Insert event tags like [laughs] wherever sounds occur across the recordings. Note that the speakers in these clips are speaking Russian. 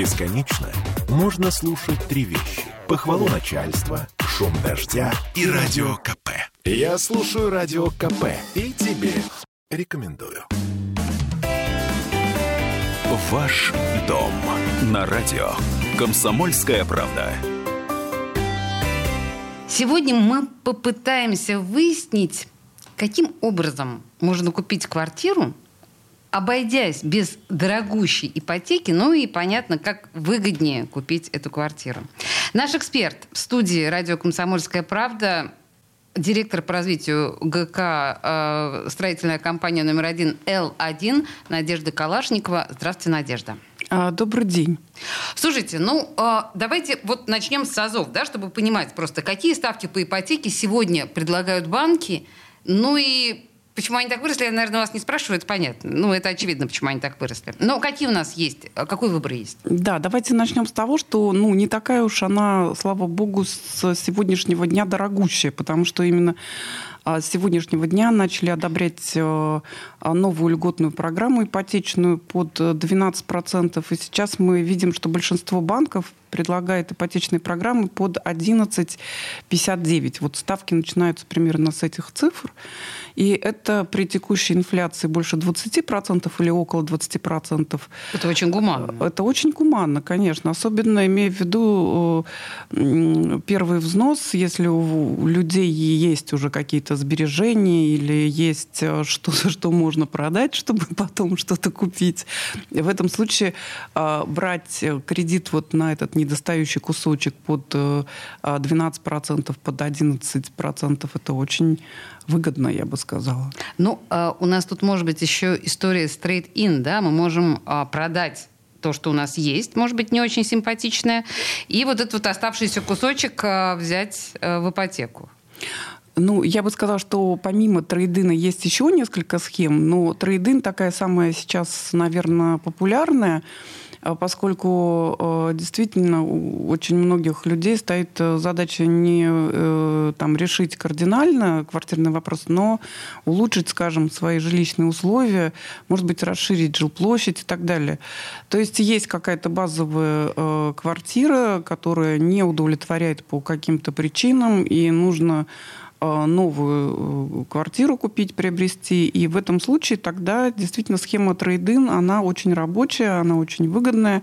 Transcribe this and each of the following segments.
Бесконечно можно слушать три вещи. Похвалу начальства, шум дождя и радио КП. Я слушаю радио КП и тебе рекомендую. Ваш дом на радио. Комсомольская правда. Сегодня мы попытаемся выяснить, каким образом можно купить квартиру, обойдясь без дорогущей ипотеки, ну и понятно, как выгоднее купить эту квартиру. Наш эксперт в студии «Радио Комсомольская правда» директор по развитию ГК э, строительная компания номер один Л1 Надежда Калашникова. Здравствуйте, Надежда. А, добрый день. Слушайте, ну э, давайте вот начнем с АЗОВ, да, чтобы понимать просто, какие ставки по ипотеке сегодня предлагают банки, ну и Почему они так выросли, я, наверное, вас не спрашиваю, это понятно. Ну, это очевидно, почему они так выросли. Но какие у нас есть, какой выбор есть? Да, давайте начнем с того, что, ну, не такая уж она, слава богу, с сегодняшнего дня дорогущая, потому что именно а с сегодняшнего дня начали одобрять э, новую льготную программу ипотечную под 12%. И сейчас мы видим, что большинство банков предлагает ипотечные программы под 11,59. Вот ставки начинаются примерно с этих цифр. И это при текущей инфляции больше 20% или около 20%. Это очень гуманно. Это очень гуманно, конечно. Особенно имея в виду э, первый взнос, если у людей есть уже какие-то сбережения или есть э, что-то, что можно продать, чтобы [laughs] потом что-то купить. В этом случае э, брать кредит вот на этот недостающий кусочек под 12%, под 11%, это очень выгодно, я бы сказала. Ну, у нас тут может быть еще история straight-in, да, мы можем продать то, что у нас есть, может быть, не очень симпатичное, и вот этот вот оставшийся кусочек взять в ипотеку. Ну, я бы сказала, что помимо трейдина есть еще несколько схем, но трейдин такая самая сейчас, наверное, популярная. А поскольку э, действительно у очень многих людей стоит э, задача не э, там, решить кардинально квартирный вопрос, но улучшить, скажем, свои жилищные условия, может быть, расширить жилплощадь и так далее. То есть есть какая-то базовая квартира, которая не удовлетворяет по каким-то причинам, и нужно Э, новую э, квартиру купить, приобрести. И в этом случае тогда действительно схема трейдин, она очень рабочая, она очень выгодная.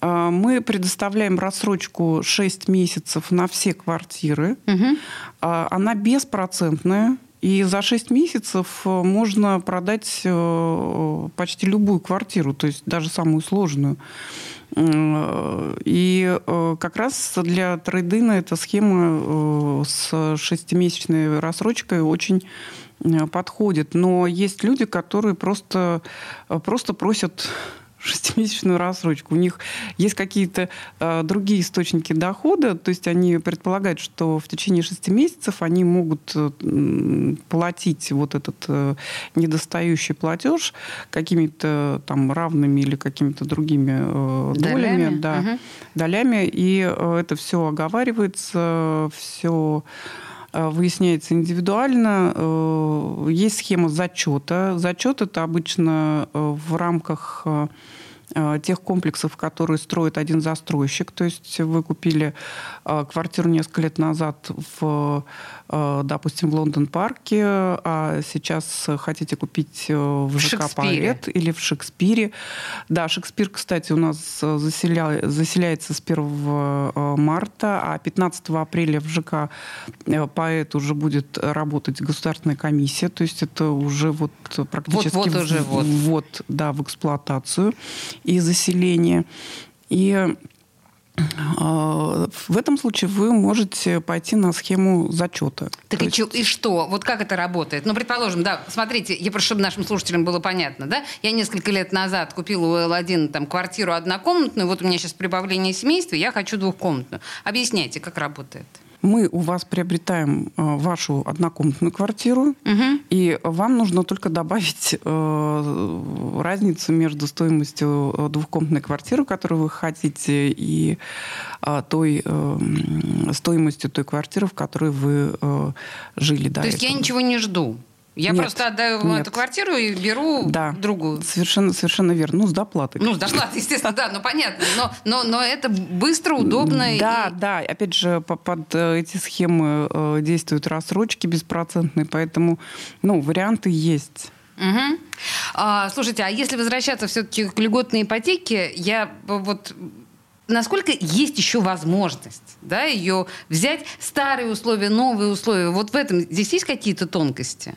Э, мы предоставляем рассрочку 6 месяцев на все квартиры. Угу. Она беспроцентная. И за 6 месяцев можно продать почти любую квартиру, то есть даже самую сложную. И э, как раз для трейдина эта схема э, с шестимесячной рассрочкой очень э, подходит. Но есть люди, которые просто, просто просят шестимесячную рассрочку. У них есть какие-то э, другие источники дохода, то есть они предполагают, что в течение шести месяцев они могут э, платить вот этот э, недостающий платеж какими-то там равными или какими-то другими э, долями, долями? Да, угу. долями, и э, это все оговаривается, все выясняется индивидуально. Э, есть схема зачета. Зачет это обычно в рамках Э, тех комплексов, которые строит один застройщик. То есть вы купили э, квартиру несколько лет назад в, э, допустим, в Лондон-парке, а сейчас хотите купить в ЖК Поэт или в Шекспире. Да, Шекспир, кстати, у нас заселя... заселяется с 1 марта, а 15 апреля в ЖК Поэт уже будет работать государственная комиссия, то есть это уже вот практически вот, вот уже вот. вот да, в эксплуатацию и заселения. И а, в этом случае вы можете пойти на схему зачета. Так и, есть... и что? Вот как это работает? Ну, предположим, да, смотрите, я прошу, чтобы нашим слушателям было понятно, да? Я несколько лет назад купила у L1 там, квартиру однокомнатную, вот у меня сейчас прибавление семейства, я хочу двухкомнатную. Объясняйте, как работает мы у вас приобретаем э, вашу однокомнатную квартиру, угу. и вам нужно только добавить э, разницу между стоимостью э, двухкомнатной квартиры, которую вы хотите, и той стоимостью той квартиры, в которой вы жили до То есть этого. я ничего не жду? Я нет, просто отдаю нет. эту квартиру и беру да, другую. Совершенно, совершенно верно. Ну, с доплатой. Ну, с доплатой, естественно, да, ну понятно. Но, но, но это быстро, удобно. Да, и... да. Опять же, под э, эти схемы э, действуют рассрочки беспроцентные, поэтому ну, варианты есть. Угу. А, слушайте, а если возвращаться все-таки к льготной ипотеке, я вот насколько есть еще возможность да, ее взять, старые условия, новые условия. Вот в этом здесь есть какие-то тонкости?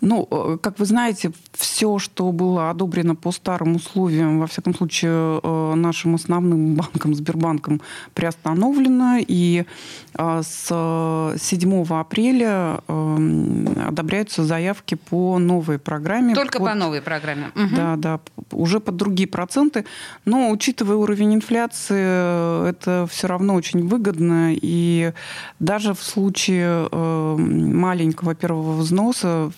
Ну, э, как вы знаете, все, что было одобрено по старым условиям, во всяком случае, э, нашим основным [laughs] банком, Сбербанком, приостановлено. И э, с 7 апреля одобряются заявки по новой программе. Только под... по новой программе? Угу. Да, да, уже под другие проценты. Но, учитывая уровень инфляции, это все равно очень выгодно. И даже в случае маленького первого взноса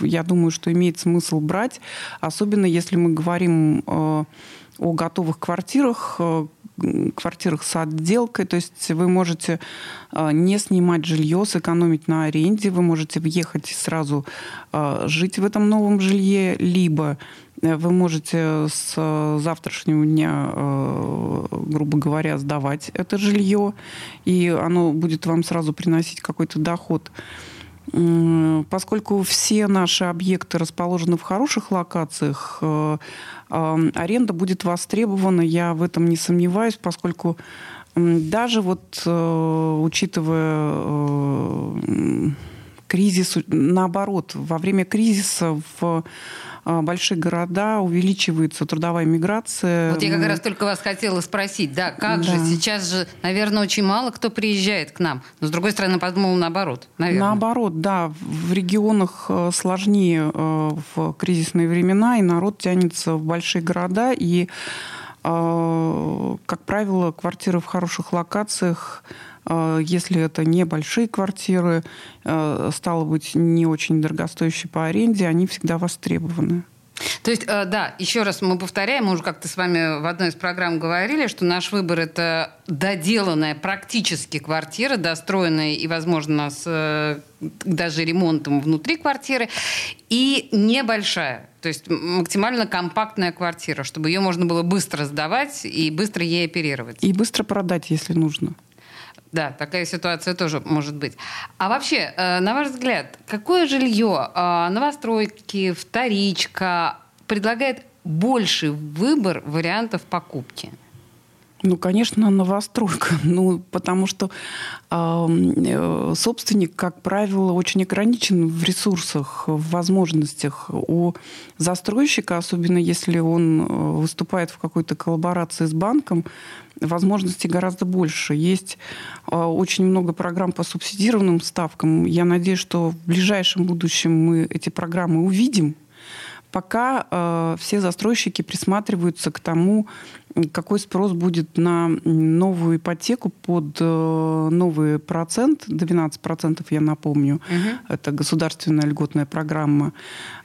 я думаю, что имеет смысл брать, особенно если мы говорим э, о готовых квартирах, э, квартирах с отделкой, то есть вы можете э, не снимать жилье, сэкономить на аренде, вы можете въехать и сразу жить в этом новом жилье, либо вы можете с завтрашнего дня, грубо говоря, сдавать это жилье, и оно будет вам сразу приносить какой-то доход. Поскольку все наши объекты расположены в хороших локациях, э, э, аренда будет востребована, я в этом не сомневаюсь, поскольку даже вот э, учитывая кризис, наоборот, во время кризиса в большие города, увеличивается трудовая миграция. Вот я как раз только вас хотела спросить, да, как да. же, сейчас же, наверное, очень мало кто приезжает к нам, но с другой стороны, подумал наоборот, наверное. Наоборот, да, в регионах э, сложнее э, в кризисные времена, и народ тянется в большие города, и э, как правило, квартиры в хороших локациях а, если это небольшие квартиры, а, стало быть, не очень дорогостоящие по аренде, они всегда востребованы. То есть, э, да, еще раз мы повторяем, мы уже как-то с вами в одной из программ говорили, что наш выбор – это доделанная практически квартира, достроенная и, возможно, с э, даже ремонтом внутри квартиры, и небольшая. То есть максимально компактная квартира, чтобы ее можно было быстро сдавать и быстро ей оперировать. И быстро продать, если нужно. Да, такая ситуация тоже может быть. А вообще, э, на ваш взгляд, какое жилье, э, новостройки, вторичка предлагает больший выбор вариантов покупки? Ну, конечно, новостройка. [laughs] Ну, потому что э, собственник, как правило, очень ограничен в ресурсах, в возможностях. У застройщика, особенно если он выступает в какой-то коллаборации с банком, возможностей гораздо больше. Есть а, очень много программ по субсидированным ставкам. Я надеюсь, что в ближайшем будущем мы эти программы увидим. Пока э, все застройщики присматриваются к тому, какой спрос будет на новую ипотеку под э, новый процент, 12% я напомню, угу. это государственная льготная программа.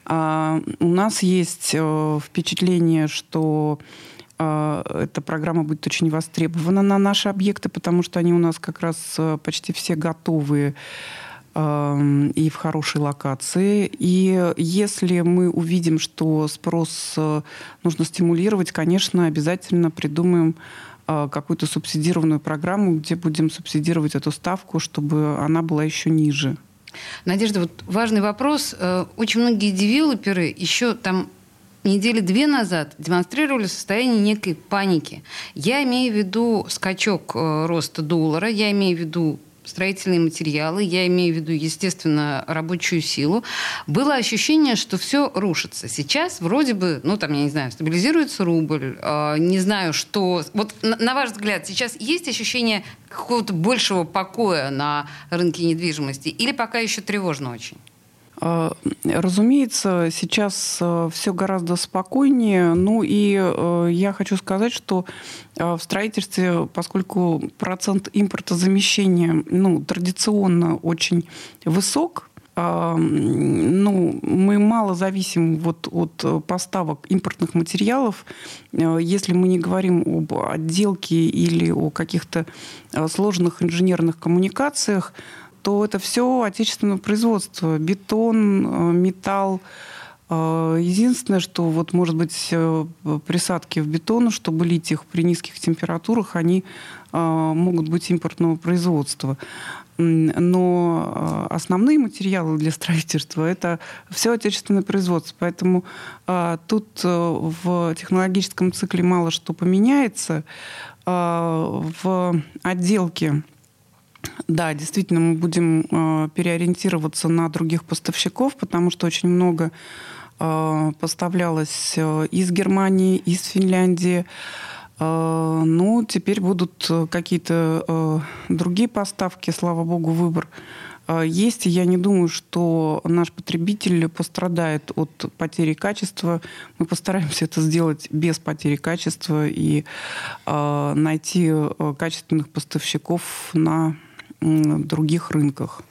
А у нас есть э, впечатление, что эта программа будет очень востребована на наши объекты, потому что они у нас как раз э, почти все готовые и в хорошей локации. И если мы увидим, что спрос э, нужно стимулировать, конечно, обязательно придумаем э, какую-то субсидированную программу, где будем субсидировать эту ставку, чтобы она была еще ниже. Надежда, вот важный вопрос. Очень многие девелоперы еще там недели две назад демонстрировали состояние некой паники. Я имею в виду скачок э, роста доллара, я имею в виду строительные материалы, я имею в виду, естественно, рабочую силу, было ощущение, что все рушится. Сейчас вроде бы, ну там, я не знаю, стабилизируется рубль, э, не знаю, что... Вот на, на ваш взгляд, сейчас есть ощущение какого-то большего покоя на рынке недвижимости или пока еще тревожно очень? А, разумеется, сейчас э, все гораздо спокойнее. Ну и э, я хочу сказать, что э, в строительстве, поскольку процент импортозамещения ну, традиционно очень высок, ну, мы мало зависим вот от поставок импортных материалов. Если мы не говорим об отделке или о каких-то сложных инженерных коммуникациях, то это все отечественное производство. Бетон, металл, Единственное, что вот, может быть, присадки в бетон, чтобы лить их при низких температурах, они могут быть импортного производства но основные материалы для строительства это все отечественное производство. Поэтому тут в технологическом цикле мало что поменяется. В отделке да, действительно, мы будем э, переориентироваться на других поставщиков, потому что очень много э, поставлялось э, из Германии, из Финляндии. А, ну, теперь будут э, какие-то э, другие поставки, слава богу, выбор а, есть. Я не думаю, что наш потребитель пострадает от потери качества. Мы постараемся это сделать без потери качества и а, найти э, качественных поставщиков на других рынках.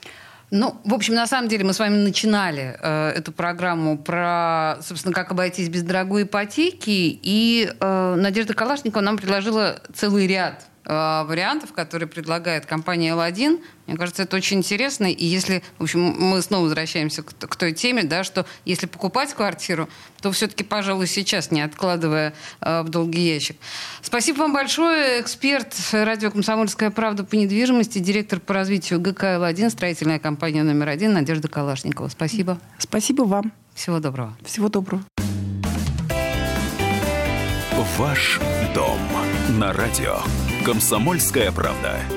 Ну, в общем, на самом деле мы с вами начинали э, эту программу про, собственно, как обойтись без дорогой ипотеки, и э, Надежда Калашникова нам предложила целый ряд вариантов, которые предлагает компания L1. Мне кажется, это очень интересно. И если, в общем, мы снова возвращаемся к, к той теме, да, что если покупать квартиру, то все-таки, пожалуй, сейчас, не откладывая э, в долгий ящик. Спасибо вам большое. Эксперт радио «Комсомольская правда» по недвижимости, директор по развитию ГК Л1, строительная компания номер один Надежда Калашникова. Спасибо. Спасибо вам. Всего доброго. Всего доброго. Ваш дом на радио. «Комсомольская правда».